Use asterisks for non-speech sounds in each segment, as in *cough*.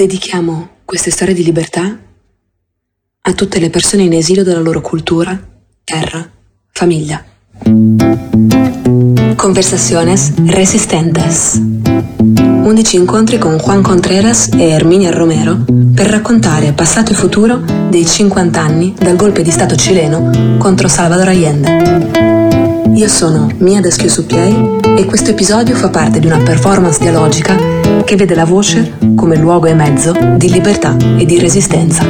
Dedichiamo queste storie di libertà a tutte le persone in esilio dalla loro cultura, terra, famiglia. Conversaciones Resistentes. 11 incontri con Juan Contreras e Herminia Romero per raccontare passato e futuro dei 50 anni dal golpe di Stato cileno contro Salvador Allende. Io sono Mia Deschio Suppiei e questo episodio fa parte di una performance dialogica che vede la voce come luogo e mezzo di libertà e di resistenza.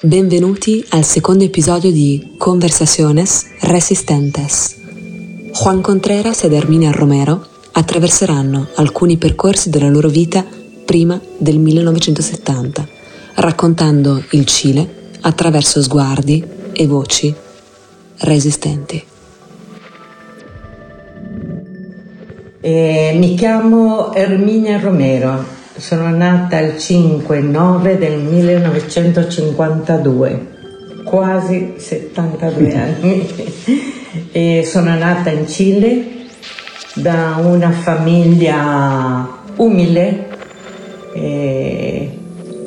Benvenuti al secondo episodio di Conversaciones Resistentes. Juan Contreras ed Herminia Romero attraverseranno alcuni percorsi della loro vita prima del 1970, raccontando il Cile attraverso sguardi e voci resistenti. Eh, mi chiamo Erminia Romero, sono nata il 5-9 del 1952, quasi 72 *laughs* anni. e sono nata in Cile da una famiglia umile.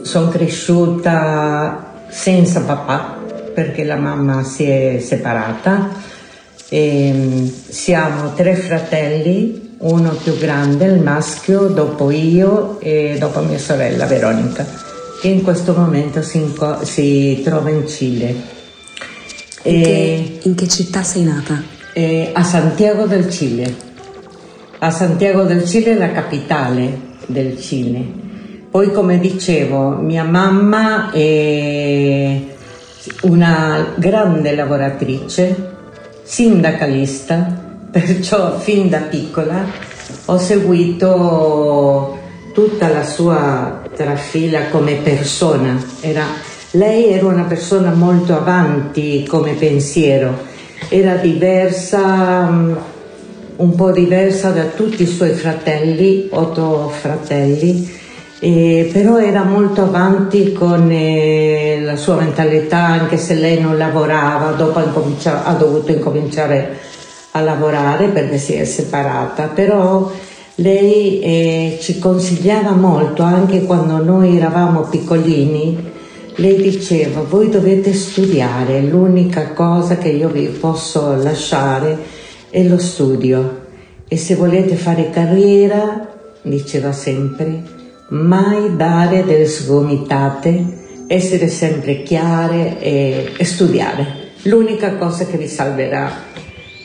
sono cresciuta senza papà perché la mamma si è separata. E ehm, siamo tre fratelli, uno più grande, il maschio, dopo io e dopo mia sorella Veronica, che in questo momento si, inco- si trova in Cile. In che, in che città sei nata? a Santiago del Cile. A Santiago del Cile, la capitale del Cile poi come dicevo, mia mamma è una grande lavoratrice, sindacalista, *laughs* perciò fin da piccola ho seguito tutta la sua trafila come persona. Era, lei era una persona molto avanti come pensiero, era diversa, mm, un po' diversa da tutti i suoi fratelli, otto fratelli, eh, però era molto avanti con eh, la sua mentalità, anche se lei non lavorava, dopo ha dovuto incominciare a lavorare perché si è separata, però lei eh, ci consigliava molto, anche quando noi eravamo piccolini, lei diceva voi dovete studiare, l'unica cosa che io vi posso lasciare è lo studio. E se volete fare carriera, diceva sempre, mai dare delle sgomitate, essere sempre chiare e, e studiare. L'unica cosa che vi salverà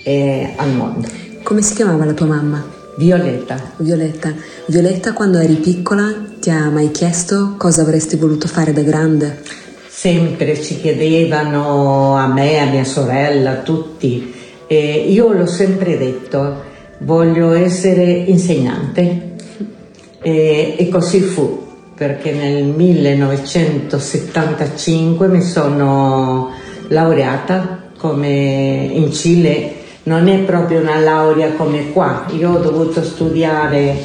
eh, al mondo. Come si chiamava la tua mamma? Violetta. Violetta. Violetta, quando eri piccola, ti ha mai chiesto cosa avresti voluto fare da grande? Sempre ci chiedevano a me, a mia sorella, a tutti. E io l'ho sempre detto, voglio essere insegnante e, e così fu, perché nel 1975 mi sono laureata come in Cile non è proprio una laurea come qua, io ho dovuto studiare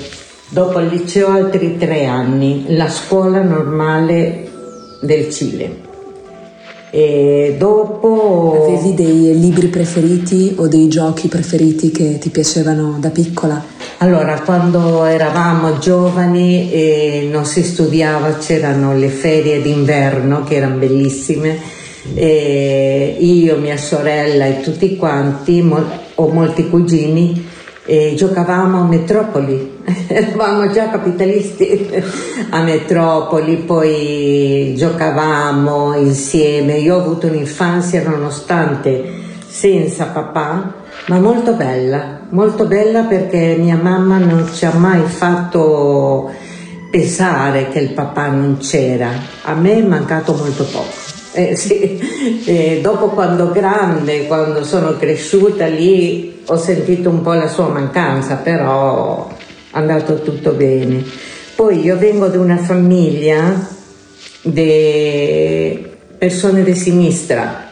dopo il liceo altri tre anni, la scuola normale del Cile. E dopo... Avevi dei libri preferiti o dei giochi preferiti che ti piacevano da piccola? Allora, quando eravamo giovani e non si studiava, c'erano le ferie d'inverno che erano bellissime. E io, mia sorella e tutti quanti, ho molti cugini, e giocavamo a Metropoli, *laughs* eravamo già capitalisti *laughs* a Metropoli, poi giocavamo insieme. Io ho avuto un'infanzia nonostante senza papà, ma molto bella, molto bella perché mia mamma non ci ha mai fatto pensare che il papà non c'era. A me è mancato molto poco. Eh, *laughs* sì. eh, dopo quando grande, quando sono cresciuta lì, ho sentito un po' la sua mancanza, però è andato tutto bene. Poi io vengo da una famiglia di persone di sinistra,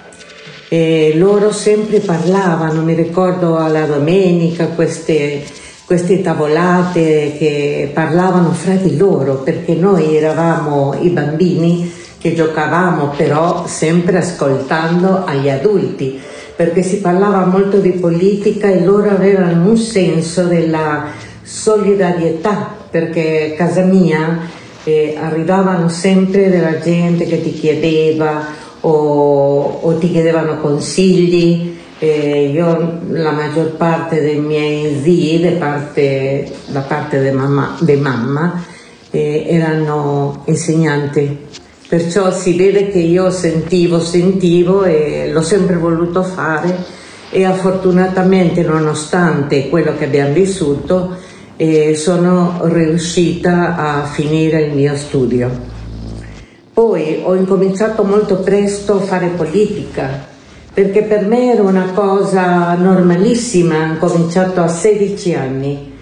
e loro sempre parlavano, mi ricordo alla domenica queste, queste tavolate che parlavano fra di loro perché noi eravamo i bambini che giocavamo però sempre ascoltando agli adulti perché si parlava molto di politica e loro avevano un senso della solidarietà, perché a casa mia eh, arrivavano sempre della gente che ti chiedeva o, o ti chiedevano consigli. Eh, io la maggior parte dei miei zii, da parte, da parte di mamma, de mamma eh, erano insegnanti Perciò si vede che io sentivo, sentivo e l'ho sempre voluto fare e fortunatamente nonostante quello che abbiamo vissuto eh, sono riuscita a finire il mio studio. Poi ho incominciato molto presto a fare politica perché per me era una cosa normalissima, ho cominciato a 16 anni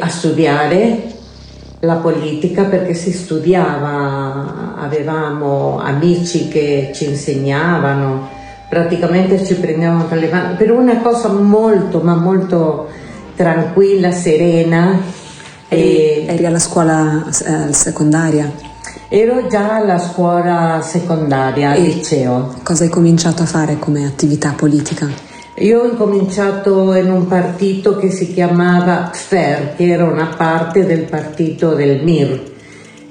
a studiare la politica perché si studiava, avevamo amici che ci insegnavano, praticamente ci prendevano per le mani, per una cosa molto ma molto tranquilla, serena. E... Eri alla scuola eh, secondaria? Ero già alla scuola secondaria, al liceo. Cosa hai cominciato a fare come attività politica? Io ho incominciato in un partito che si chiamava FER, che era una parte del partito del MIR,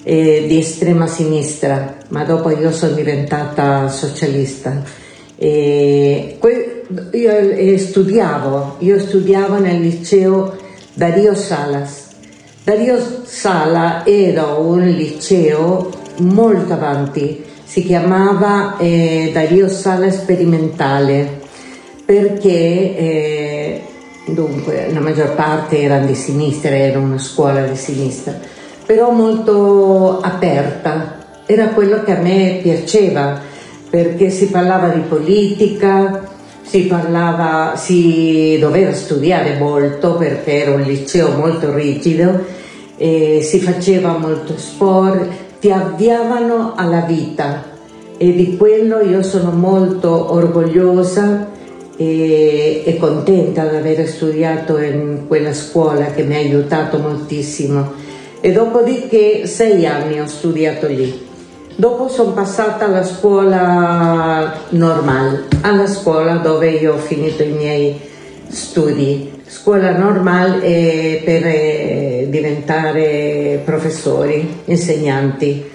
eh, di estrema sinistra, ma dopo io sono diventata socialista. E io eh, studiavo, io studiavo nel liceo Dario Salas. Dario Sala era un liceo molto avanti, si chiamava eh, Dario Sala Sperimentale perché eh, dunque la maggior parte erano di sinistra, era una scuola di sinistra, però molto aperta, era quello che a me piaceva perché si parlava di politica, si parlava, si doveva studiare molto perché era un liceo molto rigido, eh, si faceva molto sport, ti avviavano alla vita e di quello io sono molto orgogliosa e, e contenta di aver studiato in quella scuola che mi ha aiutato moltissimo e dopodiché sei anni ho studiato lì. Dopo sono passata alla scuola normale, alla scuola dove io ho finito i miei studi. Scuola normale per eh, diventare professori, insegnanti.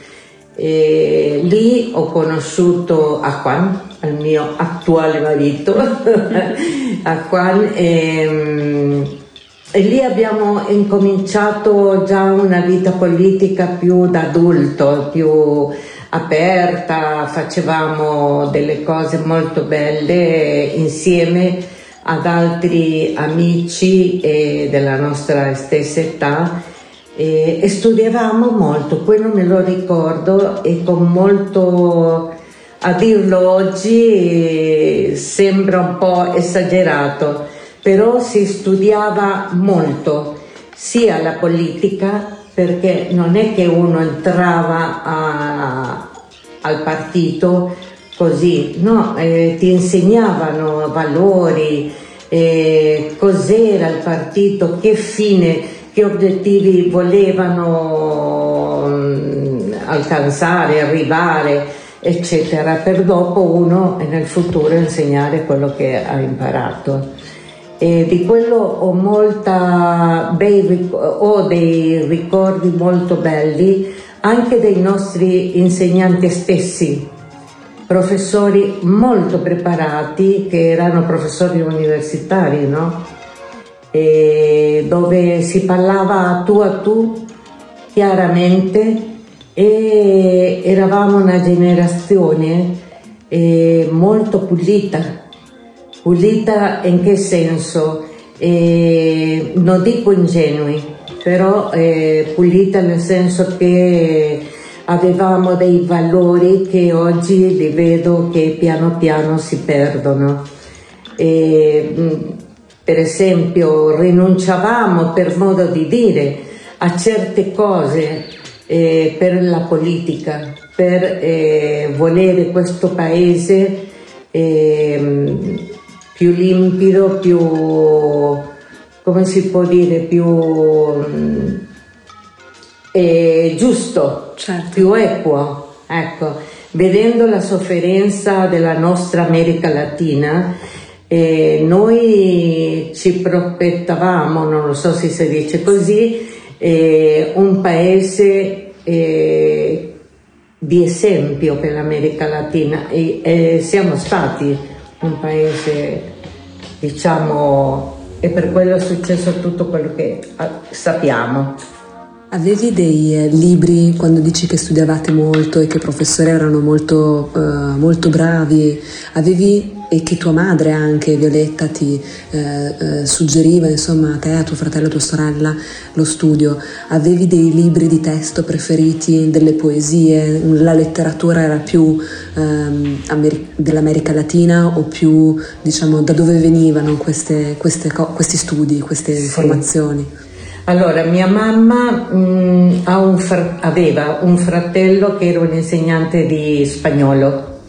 E lì ho conosciuto Juan, il mio attuale marito, *laughs* Juan, e, ehm, e lì abbiamo incominciato già una vita politica più da adulto, più aperta, facevamo delle cose molto belle insieme ad altri amici della nostra stessa età. E, e studiavamo molto, quello me lo ricordo e con molto, a dirlo oggi sembra un po' esagerato, però si studiava molto, sia la politica, perché non è che uno entrava a, al partito così, no, eh, ti insegnavano valori, eh, cos'era il partito, che fine che obiettivi volevano mm, alcanzare, arrivare, eccetera, per dopo uno nel futuro insegnare quello che ha imparato. E di quello ho, molta, bei, ho dei ricordi molto belli anche dei nostri insegnanti stessi, professori molto preparati che erano professori universitari, no? dove si parlava tu a tu chiaramente e eravamo una generazione eh, molto pulita. Pulita in che senso? Eh, non dico ingenui, però eh, pulita nel senso che avevamo dei valori che oggi li vedo che piano piano si perdono. E, per esempio rinunciavamo per modo di dire a certe cose eh, per la politica, per eh, volere questo paese eh, più limpido, più, come si può dire, più eh, giusto, certo. più equo. Ecco, vedendo la sofferenza della nostra America Latina, eh, noi ci prospettavamo, non lo so se si dice così, eh, un paese eh, di esempio per l'America Latina e siamo stati un paese, diciamo, e per quello è successo tutto quello che ah, sappiamo. Avevi dei eh, libri quando dici che studiavate molto e che i professori erano molto, uh, molto bravi? Avevi e che tua madre anche, Violetta, ti eh, eh, suggeriva insomma a te, a tuo fratello, a tua sorella lo studio? Avevi dei libri di testo preferiti, delle poesie? La letteratura era più ehm, Ameri- dell'America Latina o più diciamo da dove venivano queste, queste co- questi studi, queste sì. informazioni? Allora, mia mamma mh, mm, un aveva un fratello che era un insegnante di spagnolo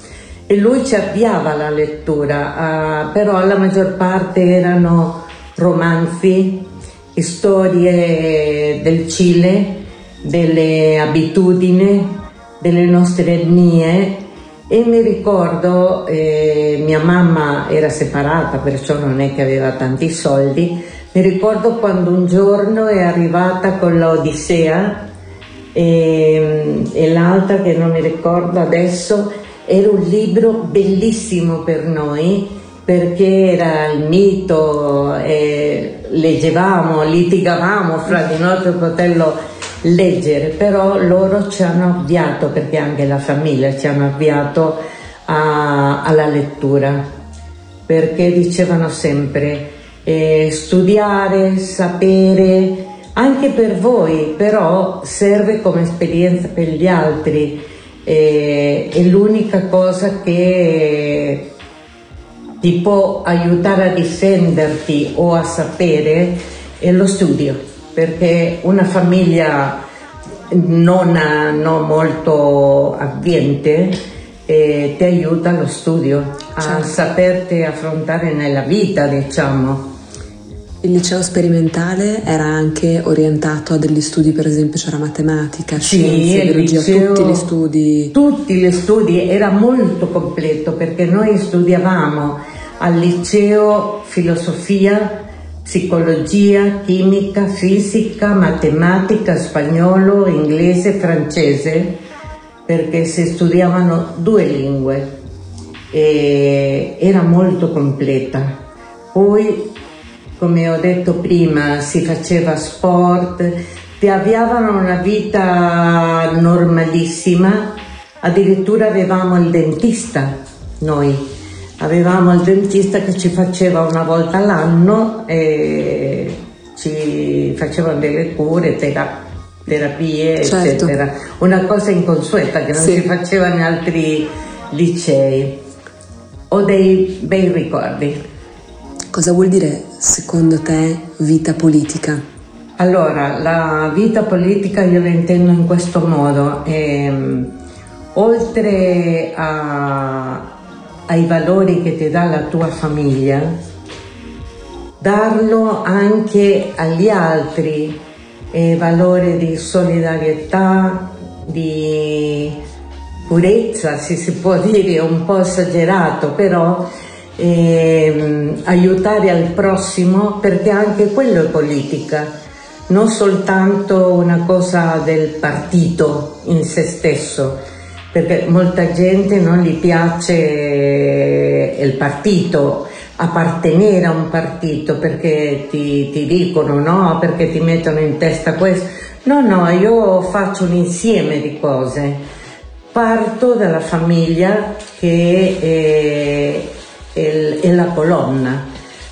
e lui ci avviava alla lettura, uh, però la maggior parte erano romanzi, storie del Cile, delle abitudini, delle nostre etnie e mi ricordo, eh, mia mamma era separata, perciò non è che aveva tanti soldi, mi ricordo quando un giorno è arrivata con l'Odissea e, e l'altra che non mi ricordo adesso, era un libro bellissimo per noi perché era il mito, e leggevamo, litigavamo fra di noi per poterlo leggere, però loro ci hanno avviato, perché anche la famiglia ci hanno avviato a, alla lettura, perché dicevano sempre eh, studiare, sapere, anche per voi, però serve come esperienza per gli altri. Eh, è l'unica cosa che ti può aiutare a difenderti o a sapere è lo studio, perché una famiglia non, non molto ambiente eh, ti aiuta lo studio, a certo. saperti affrontare nella vita, diciamo. Il liceo sperimentale era anche orientato a degli studi, per esempio c'era matematica, sì, scienze, biologia, liceo, tutti gli studi. Tutti gli studi, era molto completo perché noi studiavamo al liceo filosofia, psicologia, chimica, fisica, matematica, spagnolo, inglese, francese, perché si studiavano due lingue e era molto completa. Poi come ho detto prima, si faceva sport, ti avviavano una vita normalissima, addirittura avevamo il dentista noi, avevamo il dentista che ci faceva una volta all'anno e ci facevano delle cure, terapie terapie, certo. eccetera. Una cosa inconsueta che non sì. si faceva in altri licei. Ho dei bei ricordi. Cosa vuol dire secondo te vita politica? Allora, la vita politica io la intendo in questo modo. Ehm, oltre a, ai valori che ti dà la tua famiglia, darlo anche agli altri, eh, valore di solidarietà, di purezza, se si può dire, un po' esagerato, però eh, aiutare al prossimo perché anche quello è politica, non soltanto una cosa del partito in se stesso, perché molta gente non gli piace il partito, appartenere a un partito perché ti, ti dicono no, perché ti mettono in testa questo. No, no, io faccio un insieme di cose. Parto dalla famiglia che è è la colonna,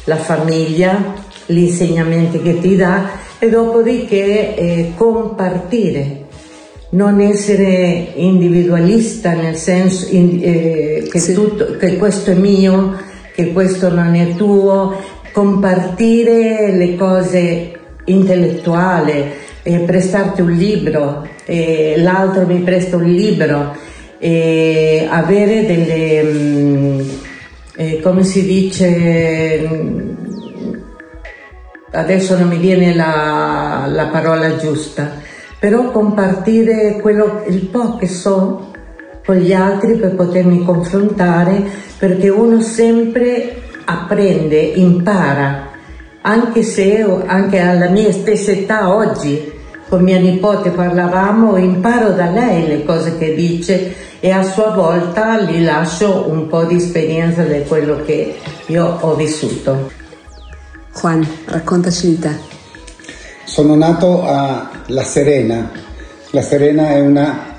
la famiglia, gli insegnamenti che ti dà e dopodiché eh, compartire, non essere individualista nel senso in, eh, che, sì. tutto, che questo è mio, che questo non è tuo, compartire le cose intellettuali, eh, prestarti un libro, eh, l'altro mi presta un libro, eh, avere delle... Mh, mm, eh, come si dice, adesso non mi viene la, la parola giusta, però compartire quello, il po' che so con gli altri per potermi confrontare perché uno sempre apprende, impara, anche se anche alla mia stessa età oggi con mia nipote parlavamo, imparo da lei le cose che dice e a sua volta gli lascio un po' di esperienza di quello che io ho vissuto. Juan, raccontaci di te. Sono nato a La Serena. La Serena è una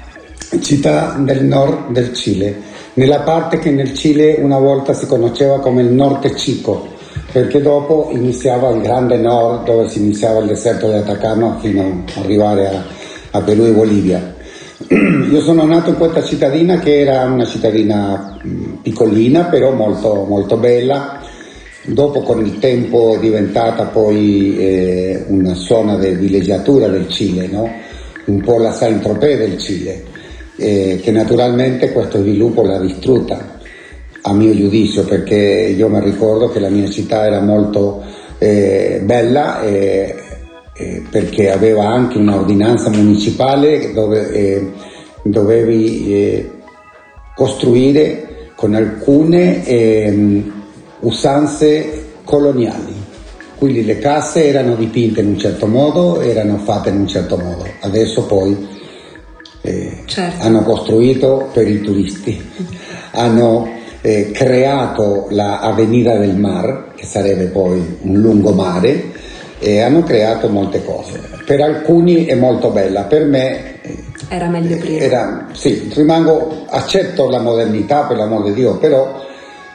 città del nord del Cile, nella parte che nel Cile una volta si conosceva come il Norte Chico, perché dopo iniziava il grande nord dove si iniziava il deserto di Atacama fino ad arrivare a, a Perù e Bolivia. *clears throat* Io sono nato in questa cittadina che era una cittadina piccolina però molto, molto bella, dopo con il tempo è diventata poi eh, una zona di villeggiatura del Cile, no? un po' la Saint-Tropez del Cile, eh, che naturalmente questo sviluppo l'ha distrutta a mio giudizio perché io mi ricordo che la mia città era molto eh, bella eh, eh, perché aveva anche un'ordinanza municipale dove eh, dovevi eh, costruire con alcune ehm, usanze coloniali. Quindi le case erano dipinte in un certo modo, erano fatte in un certo modo. Adesso poi eh, certo. hanno costruito per i turisti, *laughs* hanno eh, creato la Avenida del Mar, che sarebbe poi un lungomare, e hanno creato molte cose. Per alcuni è molto bella, per me eh, era meglio prima. Era, sì, rimango, accetto la modernità per l'amor di Dio, però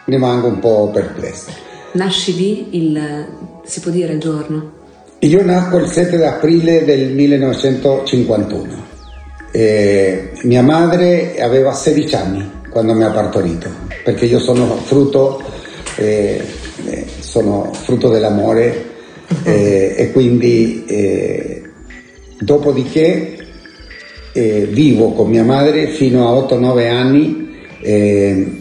rimango un po' perplesso. Nasci lì il, si può dire il giorno? Io nacco il 7 aprile del 1951. E mia madre aveva 16 anni quando mi ha partorito, perché io sono frutto, eh, eh, sono frutto dell'amore *laughs* eh, e quindi eh, dopodiché eh, vivo con mia madre fino a 8-9 anni eh,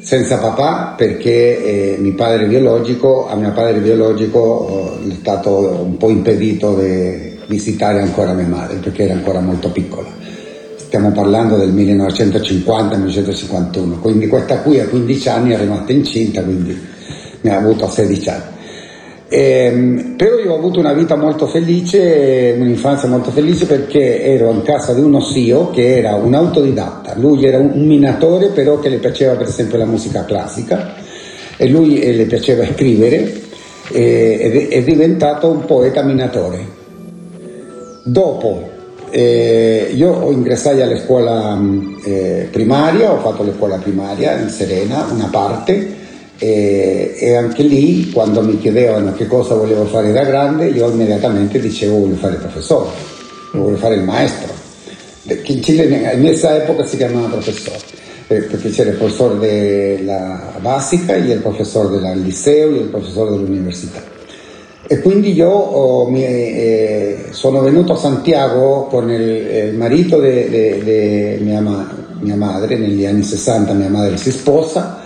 senza papà perché mio padre biologico, a mio padre biologico è stato un po' impedito di visitare ancora mia madre perché era ancora molto piccola stiamo parlando del 1950-1951, quindi questa qui a 15 anni è rimasta incinta, quindi ne ha avuto a 16 anni. Eh, però io ho avuto una vita molto felice, un'infanzia molto felice perché ero in casa di uno zio che era un autodidatta, lui era un minatore però che le piaceva per esempio la musica classica e lui eh, le piaceva scrivere eh, è diventato un poeta minatore. Dopo eh, io ingressai alla scuola mm, eh, primaria, ho fatto la scuola primaria in Serena, una parte, eh, e anche lì quando mi chiedevano che cosa volevo fare da grande, io immediatamente dicevo voglio fare il professore, voglio fare il maestro, che in Cile in questa epoca si chiamava professore, perché c'era il professore della basica, il professore del liceo, io il professore dell'università. E quindi io oh, mi, eh, sono venuto a Santiago con il, il marito di mia, mia, madre, negli anni 60 mia madre si sposa,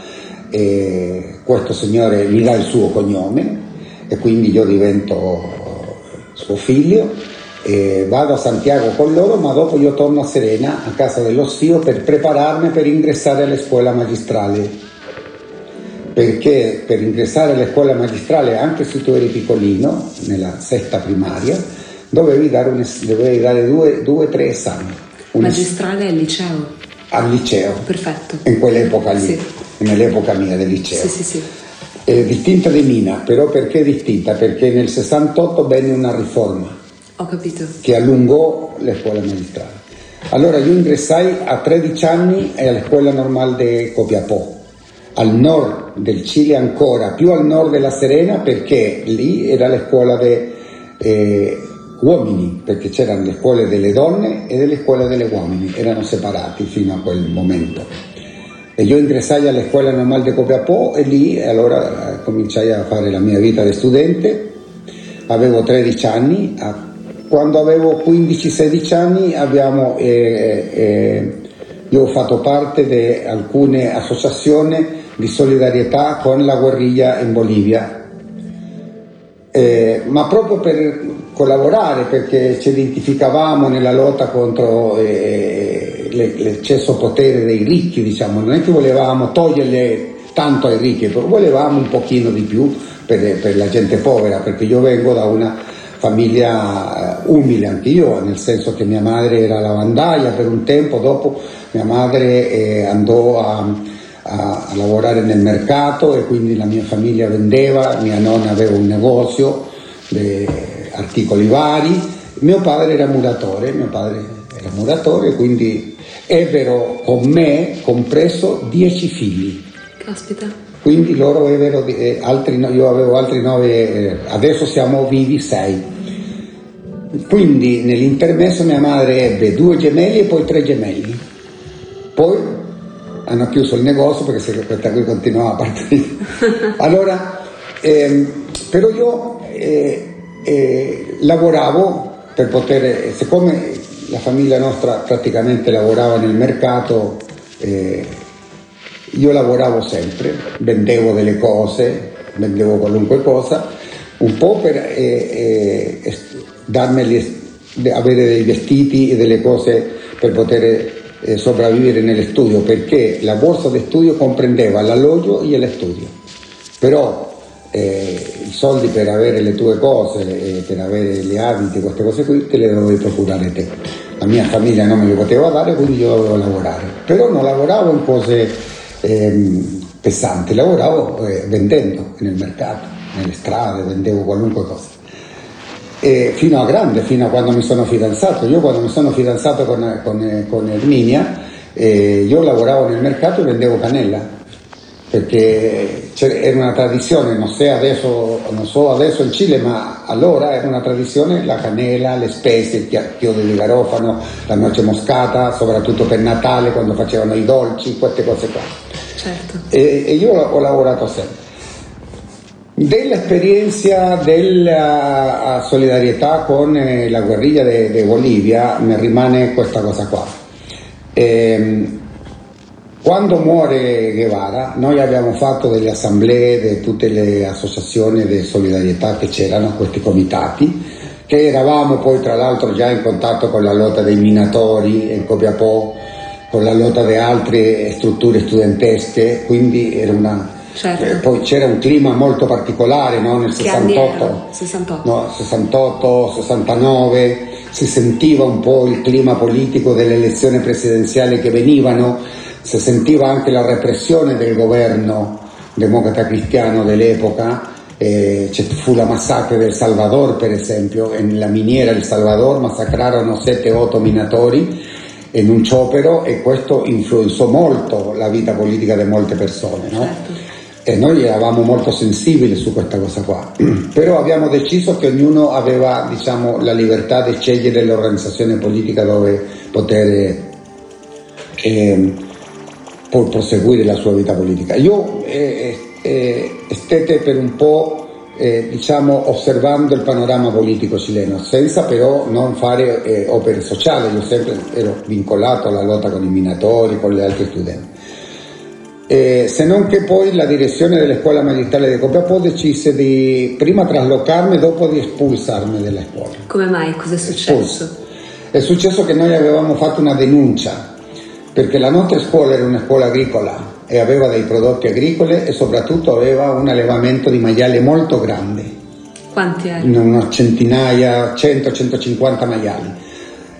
e questo signore mi dà il suo cognome e quindi io divento suo figlio. Vado a Santiago con loro, ma dopo io torno a Serena, a casa dello zio, per prepararmi per ingressare alla scuola magistrale perché per ingressare alla scuola magistrale, anche se tu eri piccolino, nella sesta primaria, dovevi dare, un, dovevi dare due o tre esami. Un magistrale al liceo? Al liceo. Perfetto. In quell'epoca lì, sì. nell'epoca mia del liceo. Sì, sì, sì. È distinta di Mina, però perché distinta? Perché nel 68 venne una riforma. Ho capito. Che allungò le scuole magistrali. Allora io ingressai a 13 anni alla scuola normale di Copiapò al nord del Cile ancora, più al nord della Serena perché lì era la scuola dei eh, uomini, perché c'erano le scuole delle donne e le scuole delle uomini, erano separati fino a quel momento. E io ingressai alla scuola normale di Copiapò e lì allora eh, cominciai a fare la mia vita di studente, avevo 13 anni, quando avevo 15-16 anni abbiamo, eh, eh, io ho fatto parte di alcune associazioni di solidarietà con la guerriglia in Bolivia. eh, ma proprio per collaborare perché ci identificavamo nella lotta contro eh, l'eccesso potere dei ricchi, diciamo, non è che volevamo toglierle tanto ai ricchi, però volevamo un pochino di più per, per la gente povera, perché io vengo da una famiglia eh, umile anche io, nel senso che mia madre era lavandaia per un tempo, dopo mia madre eh, andò a, a, a, lavorare nel mercato e quindi la mia famiglia vendeva, mia nonna aveva un negozio di articoli vari, mio padre era muratore, mio padre era muratore, quindi ebbero con me compreso dieci figli. Caspita. Quindi loro avevano, eh, altri, io avevo altri nove, eh, adesso siamo vivi sei. Quindi nell'intermesso mia madre ebbe due gemelli e poi tre gemelli. Poi hanno chiuso il negozio perché se questa qui continuava a partire. *laughs* Allora, ehm, però io eh, eh, lavoravo per poter, siccome la famiglia nostra praticamente lavorava nel mercato, eh, io lavoravo sempre, vendevo delle cose, vendevo qualunque cosa, un po' per eh, eh, darmeli, avere dei vestiti e delle cose per poter eh, sopravvivere nello studio, perché la borsa di studio comprendeva l'alloggio e lo studio. Però eh, i soldi per avere le tue cose, eh, per avere le abiti, queste cose qui, te le dovevi procurare te. La mia famiglia non me le poteva dare, quindi io dovevo lavorare. Però non lavoravo in cose ehm, pesanti, lavoravo eh, vendendo nel mercato, nelle strade, vendevo qualunque cosa. E fino a grande, fino a quando mi sono fidanzato. Io quando mi sono fidanzato con, con, con Erminia, eh, io lavoravo nel mercato e vendevo cannella perché era una tradizione, non, adesso, non, so adesso in Cile, ma allora era una tradizione la cannella, le spezie, il chiodo di garofano, la noce moscata, soprattutto per Natale quando facevano i dolci, queste cose qua. Certo. E, e io ho lavorato sempre. Dell'esperienza della solidarietà con eh, la guerriglia di Bolivia mi rimane questa cosa qua. Eh, quando muore Guevara, noi abbiamo fatto delle assemblee di tutte le associazioni di solidarietà che c'erano, questi comitati, che eravamo poi tra l'altro già in contatto con la lotta dei minatori in Copiapò, con la lotta di altre strutture studentesche, quindi era una, certo. eh, poi c'era un clima molto particolare no? nel 68, 68. No, 68, 69, si sentiva un po' il clima politico delle elezioni presidenziali che venivano, si sentiva anche la repressione del governo democrata cristiano dell'epoca, eh, fu la massacre del Salvador per esempio, nella miniera del Salvador massacrarono 7-8 minatori in un sciopero e questo influenzò molto la vita politica di molte persone. No? Certo. E noi eravamo molto sensibili su questa cosa qua, *clears throat* però abbiamo deciso che ognuno aveva diciamo, la libertà di scegliere l'organizzazione politica dove poter eh, proseguire la sua vita politica. Io eh, eh, stette per un po' eh, diciamo, osservando il panorama politico cileno, senza però non fare eh, opere sociali, io sempre ero vincolato alla lotta con i minatori, con gli altri studenti. Eh, se non che poi la direzione della scuola magistrale di Copiapò decise di prima traslocarmi e dopo di espulsarmi dalla scuola. Come mai? Cosa è successo? Espulso. È successo che noi avevamo fatto una denuncia perché la nostra scuola era una scuola agricola e aveva dei prodotti agricoli e soprattutto aveva un allevamento di maiali molto grande. Quanti erano? Una centinaia, 100-150 maiali.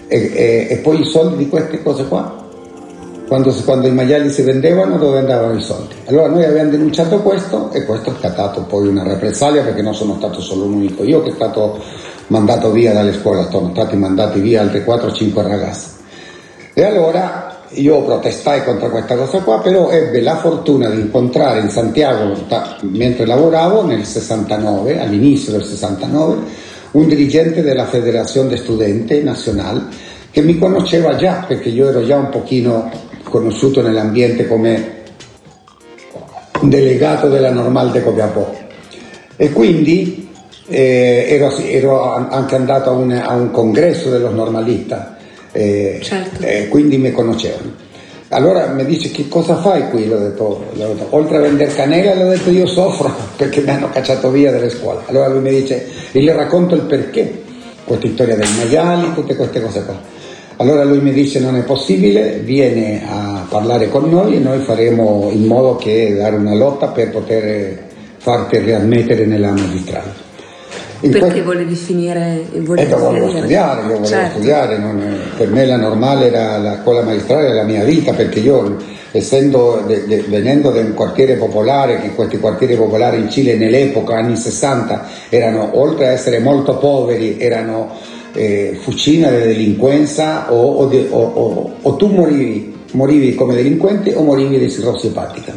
E, e, e, poi i soldi di queste cose qua? Quando, i maiali si vendevano dove andavano i soldi? Allora noi abbiamo denunciato questo e questo ha scattato poi una represalia perché non sono stato solo l'unico io che è stato mandato via dalle scuole, sono stati mandati via altri 4-5 ragazzi. E allora io protestai contro questa cosa qua, però ebbe la fortuna di incontrare in Santiago, mentre lavoravo nel 69, all'inizio del 69, un dirigente della Federazione Studente Nazionale che mi conosceva già, perché io ero già un pochino conosciuto nell'ambiente come delegato della Normal de Copiapó. E quindi eh, ero, ero, anche andato a un, a un congresso dello normalistas eh, certo. eh, quindi mi conoscevano. allora mi dice che cosa fai qui? L'ho detto, l'ho detto oltre a vendere canela, l'ho detto io soffro *laughs* perché mi hanno cacciato via dalle scuole. Allora lui mi dice, e le racconto il perché, questa storia dei maiali, tutte queste cose qua. Allora lui mi dice non è possibile, viene a parlare con noi e noi faremo in modo che dare una lotta per poter farti riammettere nella magistrale. In Perché volevi finire? Volevi eh, volevo studiare, io volevo certo. studiare, non, per me la normale era la scuola magistrale era la mia vita, perché io essendo, de, de, venendo da un quartiere popolare, che questi quartieri popolari in Cile nell'epoca, anni 60, erano, oltre a essere molto poveri, erano eh, fucina della delinquenza o, o, de, o, o, tu morivi, morivi come delinquente o morivi di cirrosi epatica.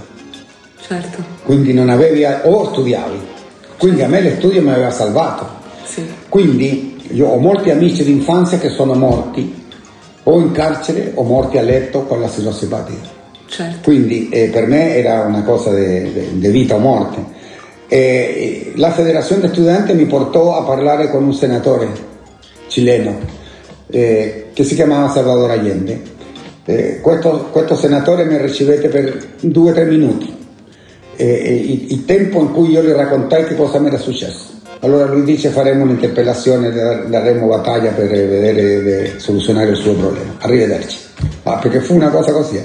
Certo. Quindi non avevi, o studiavi quindi a me lo studio mi aveva salvato. Sì. Quindi io ho molti amici d'infanzia che sono morti o in carcere o morti a letto con la cirrosi epatica. Certo. Quindi eh, per me era una cosa di vita o morte. E la federazione studente mi portò a parlare con un senatore cileno eh, che si chiamava Salvador Allende. Eh, questo, questo senatore mi ricevette per due o tre minuti eh, il, tempo in cui io gli raccontai che cosa mi era successo. Allora lui dice faremo un'interpellazione, daremo battaglia per vedere, per soluzionare il suo problema. Arrivederci. Ah, perché fu una cosa così.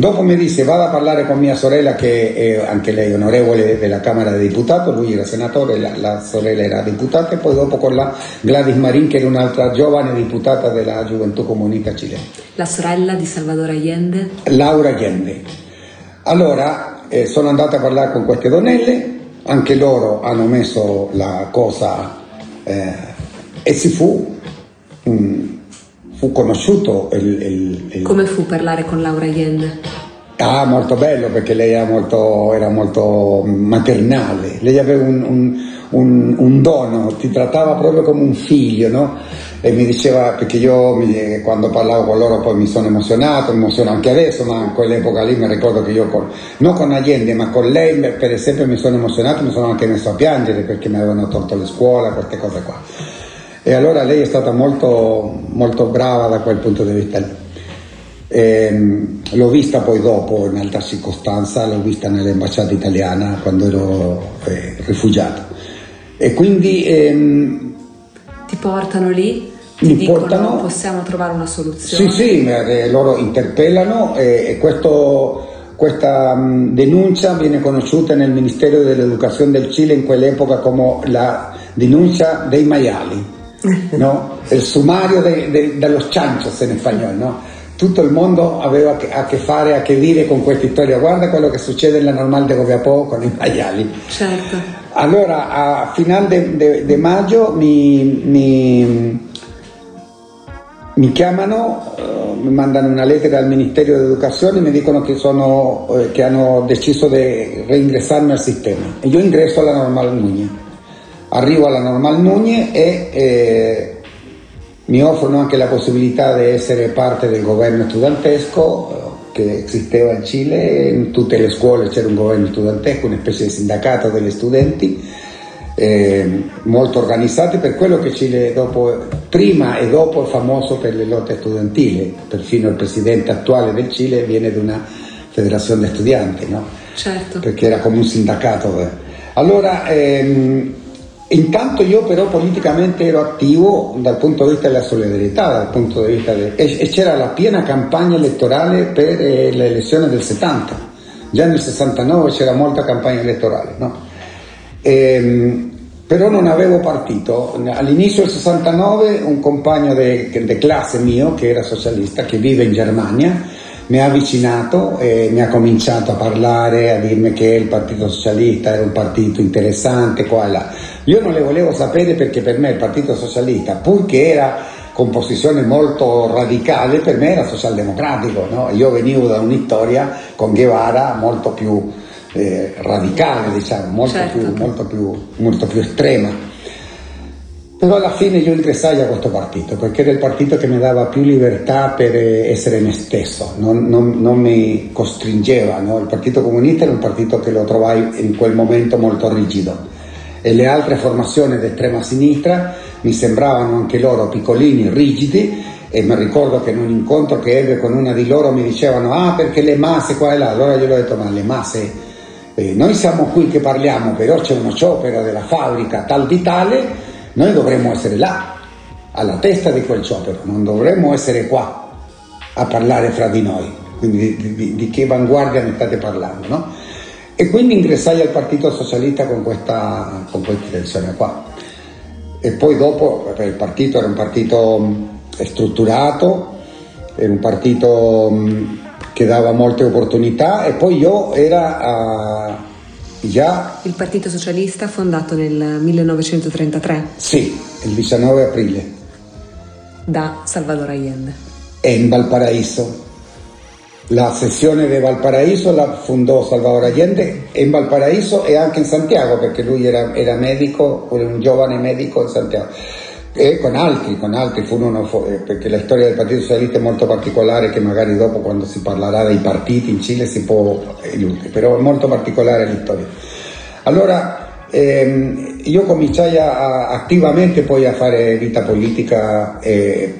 Dopo mi disse vado a parlare con mia sorella che è anche lei onorevole della Camera dei Deputati, lui era senatore, la, la sorella era deputata e poi dopo con la Gladys Marin che era un'altra giovane deputata della Gioventù Comunista Cilena. La sorella di Salvador Allende? Laura Allende. Allora eh, sono andato a parlare con queste donnelle, anche loro hanno messo la cosa eh, e si fu, um, fu conosciuto il, il, il... Come fu parlare con Laura Allende? Ah, molto bello perché lei era molto, era molto maternale, lei aveva un, un, un, un dono, ti trattava proprio come un figlio, no? e mi diceva, perché io mi, quando parlavo con loro poi mi sono emozionato, mi emoziono anche adesso, ma in quell'epoca lì mi ricordo che io, con, non con Allende, ma con lei per esempio mi sono emozionato, mi sono anche messo a piangere perché mi avevano tolto le scuole, queste cose qua. E allora lei è stata molto, molto brava da quel punto di vista. E, ehm, l'ho vista poi dopo in altra circostanza, l'ho vista nell'ambasciata italiana quando ero eh, rifugiato. E quindi ehm, ti portano lì, ti dicono portano, possiamo trovare una soluzione. Sì, sì, eh, loro interpellano e, questo, questa mh, denuncia viene conosciuta nel Ministero dell'Educazione del Cile in quell'epoca come la denuncia dei maiali, no? il sumario de, de, dello chanchos in spagnolo. No? tutto il mondo aveva a che fare, a che dire con questa storia. Guarda quello che succede nella normale de Goviapò con i maiali. Certo. Allora, a final di maggio mi, mi, mi chiamano, uh, mi mandano una lettera al Ministero dell'Educazione e mi dicono che, sono, eh, che hanno deciso di reingressarmi al sistema. E io ingresso alla Normal Nugne. Arrivo alla Normal Nugne e... Eh, mi offrono anche la possibilità di essere parte del governo studentesco eh, che esisteva in Cile, in tutte le scuole c'era un governo studentesco, una specie di sindacato degli studenti, eh, molto organizzati per quello che Cile dopo, prima e dopo è famoso per le lotte studentili, perfino il presidente attuale del Cile viene da una federazione di studenti, no? certo. perché era come un sindacato. Allora, ehm, Intanto io però politicamente ero attivo dal punto di vista della solidarietà, dal punto di vista de... c'era la piena campagna elettorale per eh, l'elezione del 70, già nel 69 c'era molta campagna elettorale, no? ehm, però non avevo partito. All'inizio del 69 un compagno di classe mio, che era socialista, che vive in Germania, mi ha avvicinato e mi ha cominciato a parlare, a dirmi che il Partito Socialista era un partito interessante, qua e là. Io non le volevo sapere perché per me il Partito Socialista, purché era con posizione molto radicale, per me era socialdemocratico. No? Io venivo da un'Ittoria con Guevara molto più eh, radicale, diciamo, molto, certo. più, molto, più, molto più estrema. Però alla fine io ingressai a questo partito perché era il partito che mi dava più libertà per essere me stesso, non, non, non mi costringeva. No? Il Partito Comunista era un partito che lo trovai in quel momento molto rigido e le altre formazioni d'estrema sinistra mi sembravano anche loro piccolini, rigidi e mi ricordo che in un incontro che ebbe con una di loro mi dicevano ah perché le masse qua e là, allora io gli ho detto ma le masse, eh, noi siamo qui che parliamo, però c'è uno sciopero della fabbrica tal di tale, noi dovremmo essere là, alla testa di quel sciopero, non dovremmo essere qua a parlare fra di noi, quindi di, di, di che avanguardia ne state parlando, no? E quindi ingressai al Partito Socialista con questa, con questa intenzione qua. E poi dopo, il partito era un partito strutturato, era un partito che dava molte opportunità e poi io era uh, già... Il Partito Socialista fondato nel 1933? Sì, il 19 aprile. Da Salvador Allende. E in Valparaíso la sessione di Valparaíso la fondò Salvador Allende in Valparaíso e anche in Santiago perché lui era, era medico, un giovane medico in Santiago e con altri, con altri furono, eh, perché la storia del Partito Socialista è molto particolare che magari dopo quando si parlerà dei partiti in Cile si può illudere, però è molto particolare la storia. Allora ehm, io cominciai a, attivamente poi a fare vita politica eh,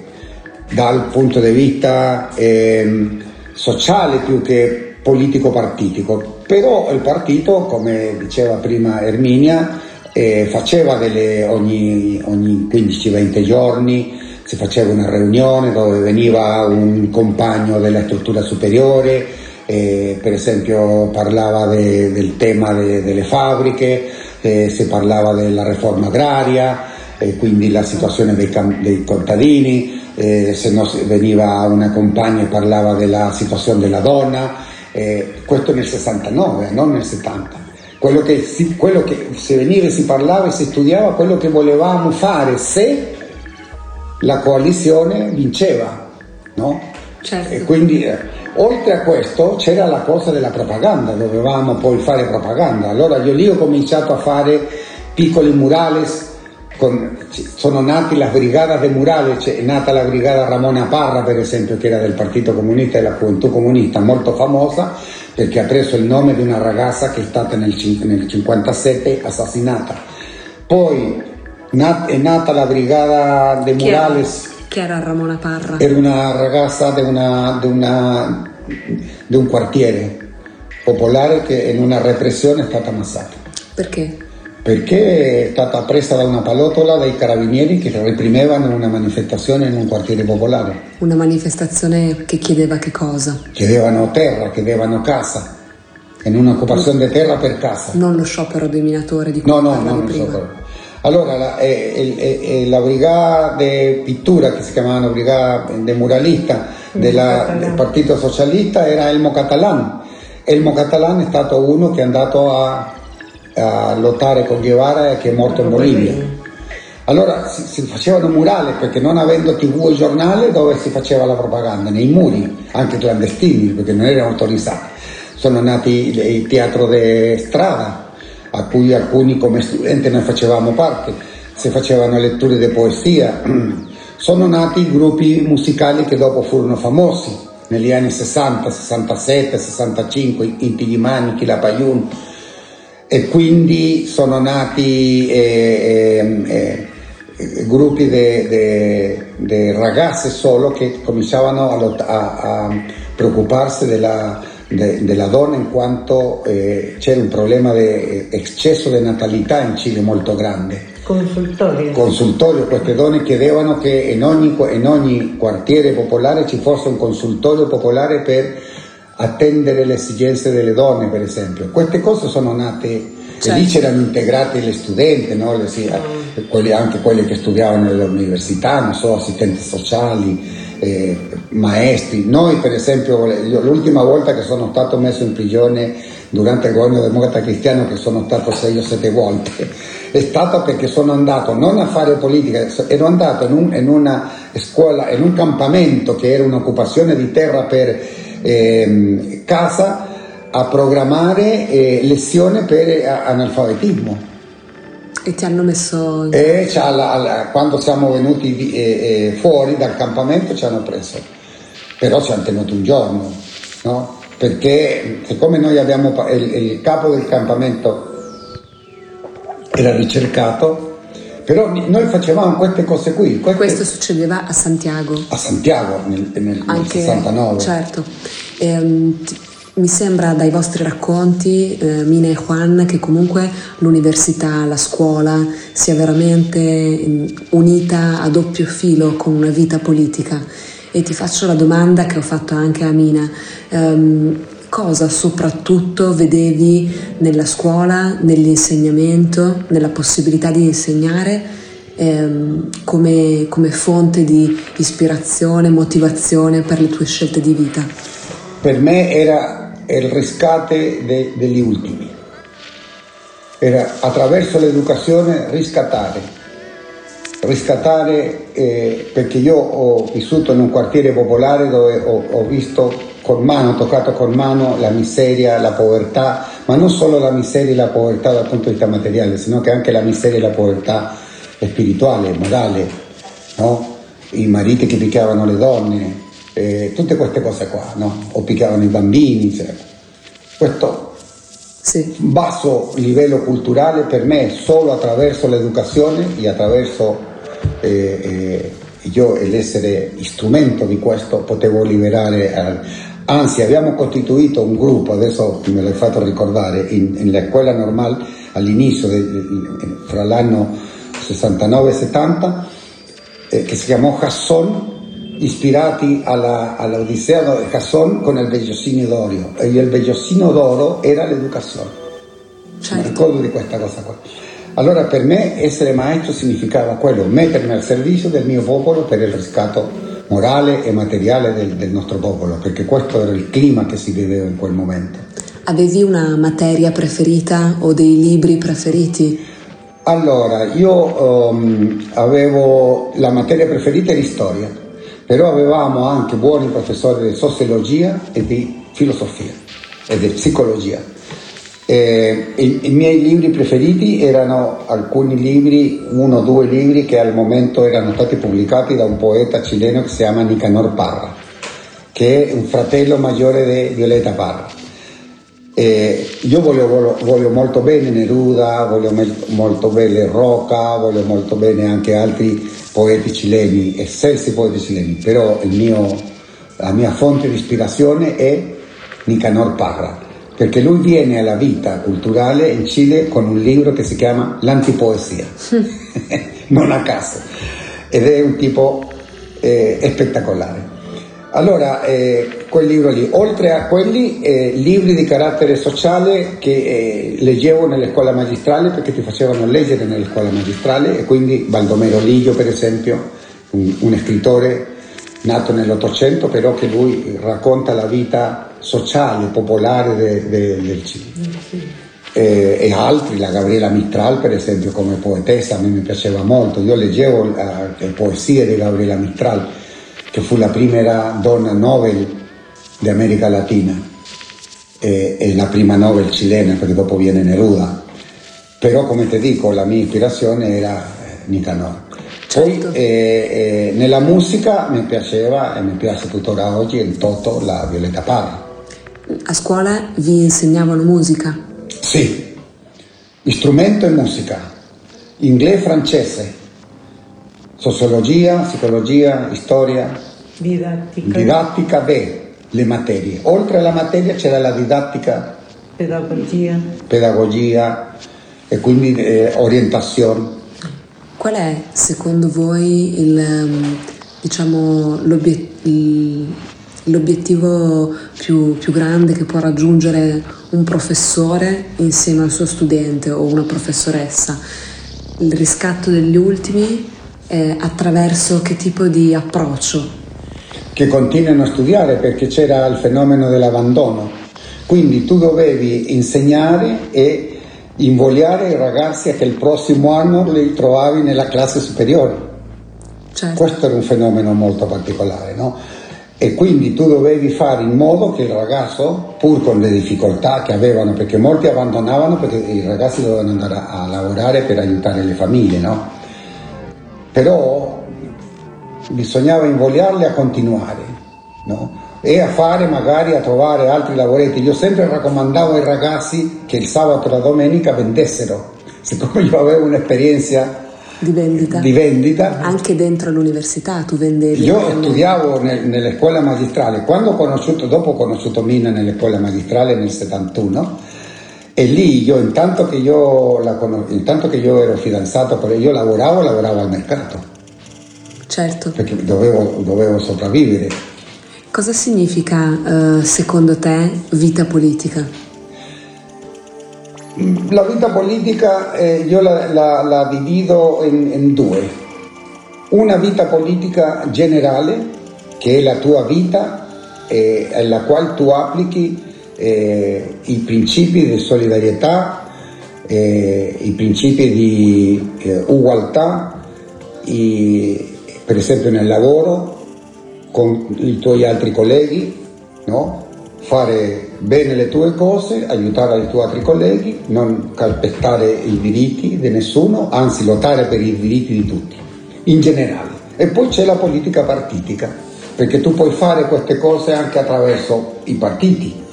dal punto di vista... Eh, sociale più che politico-partitico, però il partito, come diceva prima Erminia, eh, faceva delle, ogni, ogni 15-20 giorni si faceva una riunione dove veniva un compagno della struttura superiore, eh, per esempio parlava de, del tema de, delle fabbriche, eh, si parlava della riforma agraria, eh, quindi la situazione dei, dei contadini, se no veniva una compagna e parlava della situazione della donna, questo nel 69, non nel 70. Quello che, si, quello che se veniva si parlava e si studiava quello che volevamo fare se la coalizione vinceva, no? Certo. E quindi eh, oltre a questo c'era la cosa della propaganda, dovevamo poi fare propaganda. Allora io lì ho cominciato a fare piccoli murales con, sono nati la brigata de Murale, è nata la brigata Ramona Parra per esempio che era del Partito Comunista e della Gioventù Comunista, molto famosa perché ha preso il nome di una ragazza che è stata nel 1957 assassinata. Poi nat, è nata la brigata de Murales. Chi era Ramona Parra? Era una ragazza di un quartiere popolare che in una repressione è stata ammazzata. Perché? Perché è stata presa da una palottola dai carabinieri che reprimevano una manifestazione in un quartiere popolare. Una manifestazione che chiedeva che cosa? Chiedevano terra, chiedevano casa, in un'occupazione di terra per casa. Non lo sciopero dei minatori di cui No, no, non lo sciopero. Allora, la, eh, eh, la brigata di pittura, che si chiamava brigata de muralista della, del Partito Socialista, era Elmo Catalan. Elmo Catalan è stato uno che è andato a a lottare con Guevara che è morto in Bolivia. Allora si, si, facevano murali perché non avendo tv e giornale dove si faceva la propaganda, nei muri, anche clandestini perché non erano autorizzati. Sono nati il teatro di strada a cui alcuni come studenti noi facevamo parte, si facevano letture di poesia. *clears throat* Sono nati gruppi musicali che dopo furono famosi negli anni 60, 67, 65, Inti di Manichi, La Payun, e quindi sono nati eh, eh, eh, gruppi di ragazze solo che cominciavano a, a, a preoccuparsi della, de, della, donna in quanto eh, c'era un problema di eccesso di natalità in Cile molto grande. Consultorio. Consultorio, queste donne chiedevano che in ogni, in ogni quartiere popolare ci fosse un consultorio popolare per attendere le esigenze delle donne, per esempio. Queste cose sono nate certo. e lì certo. c'erano integrati le studenti, no? le, sì, mm. quelli, anche quelle che studiavano all'università, non so, assistenti sociali, eh, maestri. Noi, per esempio, l'ultima volta che sono stato messo in prigione durante il governo democrata cristiano, che sono stato sei o sette volte, *laughs* è stato perché sono andato non a fare politica, ero andato in, un, in una scuola, in un campamento che era un'occupazione di terra per eh, casa a programmare eh, lezioni per eh, analfabetismo. E ti hanno messo... In... E alla, alla, quando siamo venuti eh, eh, fuori dal campamento ci hanno preso, però ci hanno tenuto un giorno, no? perché siccome noi abbiamo il, il capo del campamento era ricercato Però noi facevamo queste cose qui. Queste... Questo succedeva a Santiago. A Santiago nel, nel, Anche, nel 69. Certo. Ehm, mi sembra dai vostri racconti, eh, Mina e Juan, che comunque l'università, la scuola sia veramente mm, unita a doppio filo con una vita politica. E ti faccio la domanda che ho fatto anche a Mina. Um, cosa soprattutto vedevi nella scuola, nell'insegnamento, nella possibilità di insegnare ehm, come, come fonte di ispirazione, motivazione per le tue scelte di vita? Per me era il riscate de, degli ultimi. Era attraverso l'educazione riscattare, riscattare eh, perché io ho vissuto in un quartiere popolare dove ho, ho visto con mano, toccato con mano la miseria, la povertà, ma non solo la miseria e la povertà dal punto di vista materiale, sino che anche la miseria e la povertà spirituale, morale, no? i mariti che picchiavano le donne, eh, tutte queste cose qua, no? o picchiavano i bambini, cioè. questo sì. basso livello culturale per me solo attraverso l'educazione e attraverso eh, eh, io l'essere strumento di questo potevo liberare, anzi abbiamo costituito un gruppo, adesso me l'hai fatto ricordare, in, in scuola normale all'inizio, fra l'anno 69 e 70, eh, che si chiamò Hasson, ispirati alla, all'Odissea di Casson con il Bellosino d'Oro e il Bellosino d'Oro era l'educazione. Certo. Mi ricordo di questa cosa qua. Allora per me essere maestro significava quello, mettermi al servizio del mio popolo per il riscatto morale e materiale del, del nostro popolo, perché questo era il clima che si viveva in quel momento. Avevi una materia preferita o dei libri preferiti? Allora, io um, avevo la materia preferita di storia però avevamo anche buoni professori di sociologia e di filosofia e di psicologia. Eh, i, i, miei libri preferiti erano alcuni libri, uno o due libri che al momento erano stati pubblicati da un poeta cileno che si chiama Nicanor Parra, che è un fratello maggiore di Violeta Parra. Eh, io voglio, voglio, molto bene Neruda, voglio molto bene Roca, voglio molto bene anche altri poeti cileni, eccelsi poeti cileni, però mio, la mia fonte di ispirazione è Nicanor Parra, perché lui viene alla vita culturale in Cile con un libro che si chiama L'antipoesia, *laughs* non a caso, ed è un tipo eh, spettacolare. Allora, eh, quel libro lì, oltre a quelli, eh, libri di carattere sociale che eh, leggevo nelle scuole magistrali perché ti facevano leggere nelle scuole magistrali e quindi Baldomero Liglio per esempio, un, un scrittore nato nell'Ottocento però che lui racconta la vita sociale, popolare de, de, del Cile. E, e, altri, la Gabriela Mistral per esempio come poetessa, a me mi piaceva molto, io leggevo le eh, poesie di Gabriela Mistral che fu la prima donna Nobel di America Latina e, e, la prima Nobel cilena perché dopo viene Neruda. Però come ti dico la mia ispirazione era eh, Nicanor. Poi certo. eh, eh, nella musica mi piaceva e mi piace tuttora oggi il Toto, la Violetta Parra. A scuola vi insegnavano musica? Sì, strumento e musica, inglese e francese, sociologia, psicologia, storia, didattica, didattica beh, le materie. Oltre alla materia c'era la didattica, pedagogia, pedagogia e quindi eh, orientazione. Qual è secondo voi il, ehm, diciamo, l'obiettivo più, più grande che può raggiungere un professore insieme al suo studente o una professoressa? Il riscatto degli ultimi eh, attraverso che tipo di approccio? Che continuano a studiare perché c'era il fenomeno dell'abbandono. Quindi tu dovevi insegnare e invogliare i ragazzi a che il prossimo anno li trovavi nella classe superiore. Certo. Questo era un fenomeno molto particolare, no? E quindi tu dovevi fare in modo che il ragazzo, pur con le difficoltà che avevano, perché molti abbandonavano perché i ragazzi dovevano andare a, a lavorare per aiutare le famiglie, no? però bisognava invogliarli a continuare no? E a fare magari a trovare altri lavoretti. Io sempre raccomandavo ai ragazzi che il sabato e la domenica vendessero, siccome io avevo un'esperienza di vendita. Di vendita. Anche dentro l'università tu vendevi. Io studiavo nel, nelle scuole magistrali, quando ho conosciuto, dopo ho conosciuto Mina nelle scuole magistrali nel 71 e lì io intanto che io, la, intanto che io ero fidanzato, io lavoravo, lavoravo al mercato. Certo. Perché dovevo, dovevo sopravvivere. Cosa significa, uh, secondo te, vita politica? La vita politica eh, io la, la, la divido in, in, due. Una vita politica generale, che è la tua vita, eh, alla quale tu applichi eh, i principi di solidarietà, eh, i principi di eh, uguaglietà, i, per esempio nel lavoro, con i tuoi altri colleghi, no? fare bene le tue cose, aiutare i tuoi altri colleghi, non calpestare i diritti di nessuno, anzi lottare per i diritti di tutti, in generale. E poi c'è la politica partitica, perché tu puoi fare queste cose anche attraverso i partiti,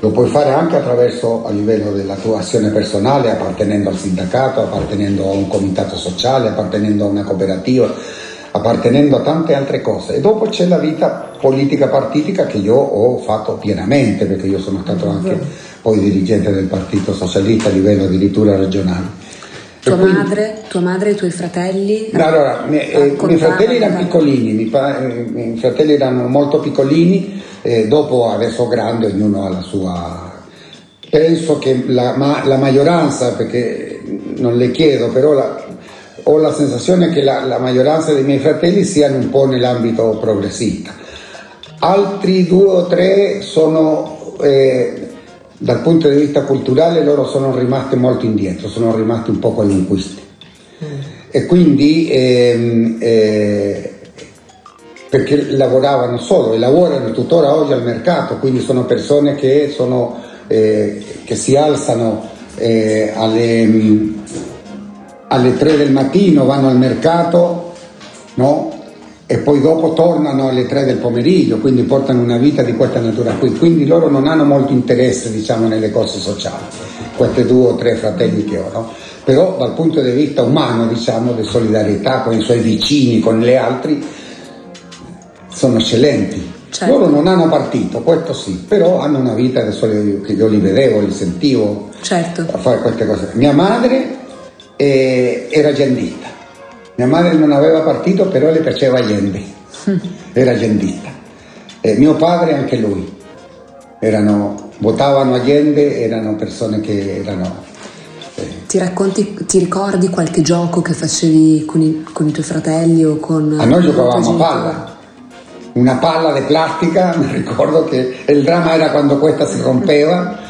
lo puoi fare anche attraverso a livello della tua azione personale, appartenendo al sindacato, appartenendo a un comitato sociale, appartenendo a una cooperativa, appartenendo a tante altre cose. E dopo c'è la vita politica partitica che io ho fatto pienamente, perché io sono stato anche poi dirigente del Partito Socialista a livello addirittura regionale. Tua, quindi, madre, tua madre e i tuoi fratelli? Allora, eh, i miei fratelli erano piccolini, i miei fratelli erano molto piccolini, eh, dopo adesso grande ognuno ha la sua... Penso che la, ma, la maggioranza, perché non le chiedo, però la, ho la sensazione che la, la, maggioranza dei miei fratelli siano un po' nell'ambito progressista. Altri due o tre sono, eh, dal punto di vista culturale, loro sono rimasti molto indietro, sono rimasti un po' qualunquisti. Mm. E quindi ehm, eh, perché lavoravano solo e lavorano tuttora oggi al mercato, quindi sono persone che, sono, eh, che si alzano eh, alle, alle 3 del mattino, vanno al mercato no? e poi dopo tornano alle 3 del pomeriggio, quindi portano una vita di questa natura qui, quindi loro non hanno molto interesse diciamo, nelle cose sociali, questi due o tre fratelli che ho. No? Però dal punto di vista umano, diciamo, di solidarietà con i suoi vicini, con le altri, sono eccellenti. Certo. Loro non hanno partito, questo sì, però hanno una vita che io li vedevo, li sentivo certo. a fare queste cose. Mia madre eh, era agendista, mia madre non aveva partito, però le piaceva Allende, *laughs* era agendista. Eh, mio padre anche lui, erano, votavano Allende, erano persone che erano eh. ti racconti, ti ricordi qualche gioco che facevi con i, con i tuoi fratelli o con... A noi giocavamo a palla, una palla di plastica, *laughs* mi ricordo che il dramma era quando questa si rompeva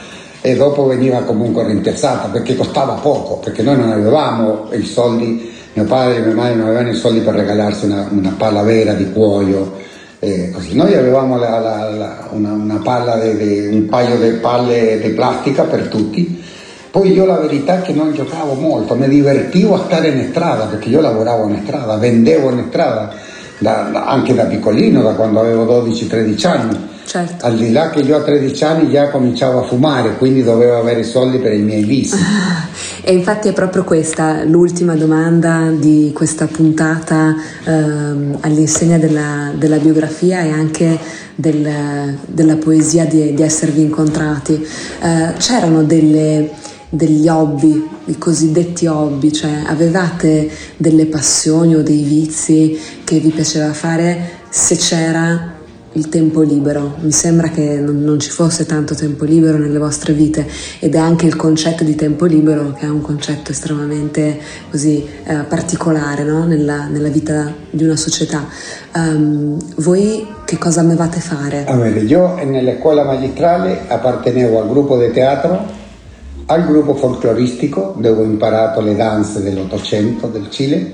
e dopo veniva comunque rimpiazzata perché costava poco, perché noi non avevamo i soldi, mio padre e mia madre non avevano i soldi per regalarsi una, una palla vera di cuoio. Eh, noi avevamo la, la, la, una, una, palla de, de, un paio di palle di plastica per tutti. Poi io la verità è che non giocavo molto, mi divertivo a stare in strada perché io lavoravo in strada, vendevo in strada da, da, anche da piccolino, da quando avevo 12-13 anni. Certo. Al di là che io a 13 anni già cominciavo a fumare, quindi dovevo avere i soldi per i miei vizi. *laughs* E infatti è proprio questa l'ultima domanda di questa puntata ehm, all'insegna della, della, biografia e anche del, della poesia di, di esservi incontrati. Eh, c'erano delle degli hobby, i cosiddetti hobby, cioè avevate delle passioni o dei vizi che vi piaceva fare se c'era il tempo libero. Mi sembra che non, ci fosse tanto tempo libero nelle vostre vite ed è anche il concetto di tempo libero che è un concetto estremamente così eh, particolare no? nella, nella, vita di una società. Um, voi che cosa amavate fare? A ver, io nella scuola magistrale appartenevo al gruppo di teatro al gruppo folcloristico dove ho imparato le danze dell'Ottocento del Cile,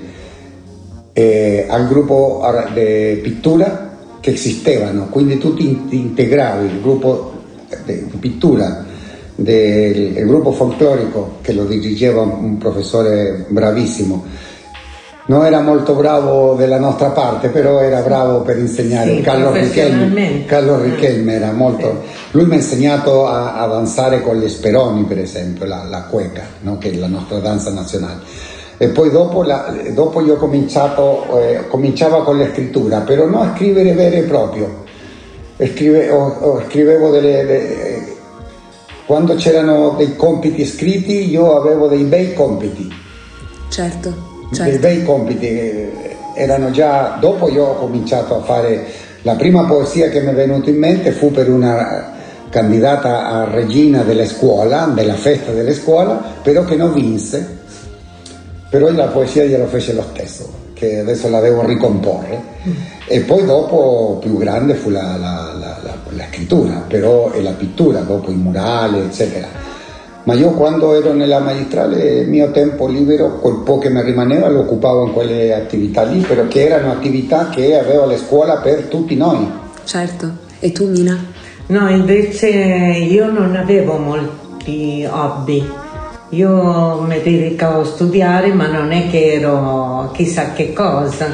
al gruppo di pittura che esistevano, quindi tu ti integravi il gruppo di pittura del gruppo folclorico che lo dirigeva un professore bravissimo non era molto bravo della nostra parte, però era bravo per insegnare. Sì, Carlo, Richelme, Carlo Richelme era molto... Lui mi ha insegnato a, a danzare con gli speroni, per esempio, la, la cueca, no? che è la nostra danza nazionale. E poi dopo, la, dopo io ho cominciato, eh, cominciavo con la scrittura, però non a scrivere vero e proprio. Scrive, o, o scrivevo delle, delle, quando c'erano dei compiti scritti io avevo dei bei compiti. Certo, certo. Dei bei compiti, eh, erano già, dopo io ho cominciato a fare, la prima poesia che mi è venuta in mente fu per una candidata a regina della scuola, della festa delle scuole, però che non vinse però la poesia glielo fece lo stesso, che adesso la devo ricomporre. E poi dopo più grande fu la, la, la, la scrittura, però e la pittura, dopo i murali, eccetera. Ma io quando ero nella magistrale il mio tempo libero, quel po' che mi rimaneva, lo occupavo in quelle attività lì, però che erano attività che avevo alla scuola per tutti noi. Certo. E tu Mina? No, invece io non avevo molti hobby io mi dedicavo a studiare, ma non è che ero chissà che cosa.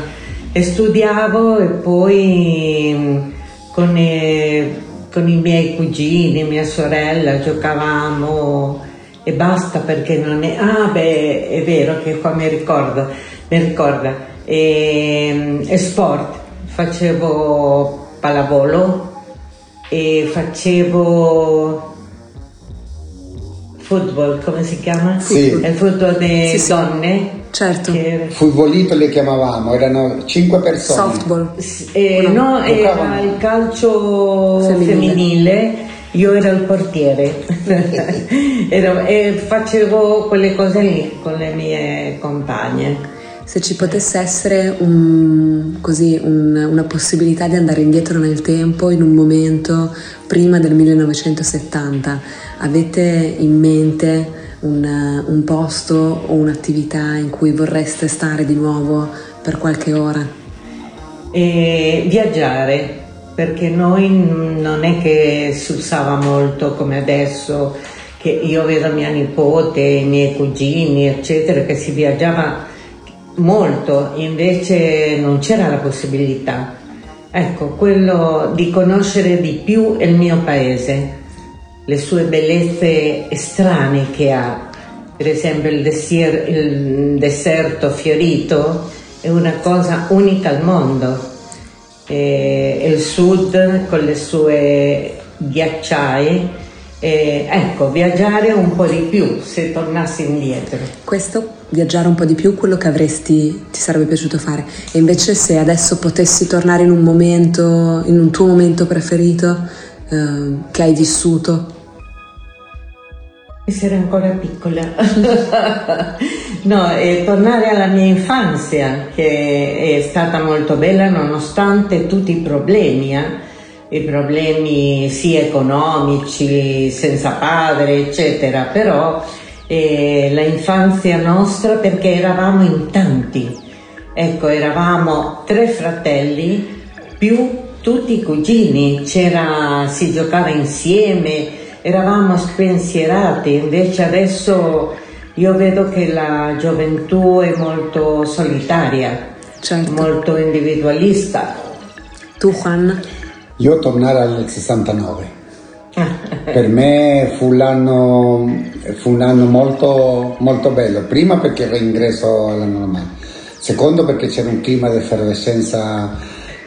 E studiavo e poi mm, con i, con i miei cugini, mia sorella, giocavamo e basta perché non è... Ah beh, è vero che qua mi ricordo, mi ricorda. E, e sport, facevo pallavolo e facevo football, come si chiama? Sì. Il football delle sì, donne. Certo. Che... Futbolito le chiamavamo, erano cinque persone. Softball. Eh, no, era il calcio femminile. femminile. Io ero il portiere *laughs* ero, e facevo quelle cose lì con le mie compagne. Se ci potesse essere un, così, un, una possibilità di andare indietro nel tempo in un momento prima del 1970, avete in mente un, un posto o un'attività in cui vorreste stare di nuovo per qualche ora? E viaggiare, perché noi non è che si usava molto come adesso, che io vedo mia nipote, i miei cugini, eccetera, che si viaggiava molto, invece non c'era la possibilità. Ecco, quello di conoscere di più il mio paese, le sue bellezze strane che ha, per esempio il, desier, il deserto fiorito è una cosa unica al mondo. E il sud con le sue ghiacciai eh, ecco, viaggiare un po' di più se tornassi indietro. Questo, viaggiare un po' di più, quello che avresti, ti sarebbe piaciuto fare. E invece se adesso potessi tornare in un momento, in un tuo momento preferito eh, che hai vissuto? Essere ancora piccola. *laughs* no, e tornare alla mia infanzia, che è stata molto bella nonostante tutti i problemi. Eh? i problemi sia economici, senza padre, eccetera, però eh, infanzia nostra perché eravamo in tanti, ecco, eravamo tre fratelli più tutti i cugini, C'era, si giocava insieme, eravamo spensierati, invece adesso io vedo che la gioventù è molto solitaria, certo. molto individualista. Tu Juan? Io tornare al 69. per me fu, l'anno, fu un anno molto, molto bello, prima perché reingresso alla normale, secondo perché c'era un clima di effervescenza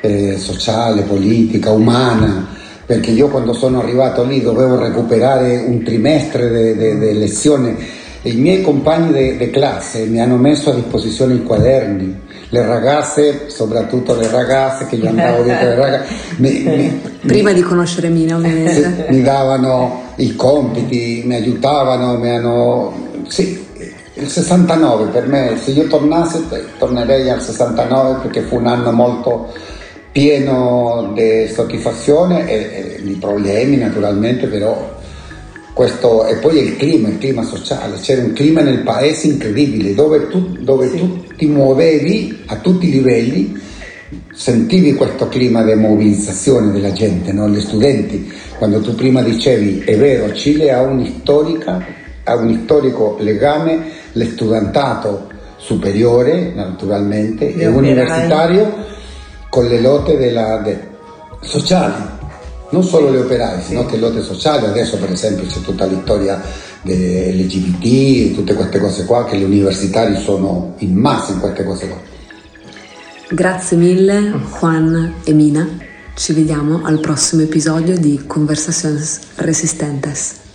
eh, sociale, politica, umana, perché io quando sono arrivato lì dovevo recuperare un trimestre di lezione. E i miei compagni di classe mi hanno messo a disposizione i quaderni le ragazze, soprattutto le ragazze che gli andavo dietro le ragazze, mi, mi, prima mi, di conoscere Mina ovviamente, mi davano i compiti, mi aiutavano, mi hanno... Sì, il 69 per me, se io tornassi tornerei al 69 perché fu un anno molto pieno di soddisfazione e, e di problemi naturalmente, però questo, e poi il clima, il clima sociale, c'era un clima nel paese incredibile dove tu, dove sì. tu ti muovevi a tutti i livelli, sentivi questo clima di mobilizzazione della gente, no? gli studenti, quando tu prima dicevi è vero, Cile ha, ha un storico legame, l'estudentato superiore naturalmente e universitario con le lotte della, de, sociali non solo le operaie, sino che lotte sociali, adesso per esempio c'è tutta l'storia LGBT, tutte queste cose qua, che gli universitari sono in massa in queste cose qua. Grazie mille Juan e Mina, ci vediamo al prossimo episodio di Conversaciones Resistentes.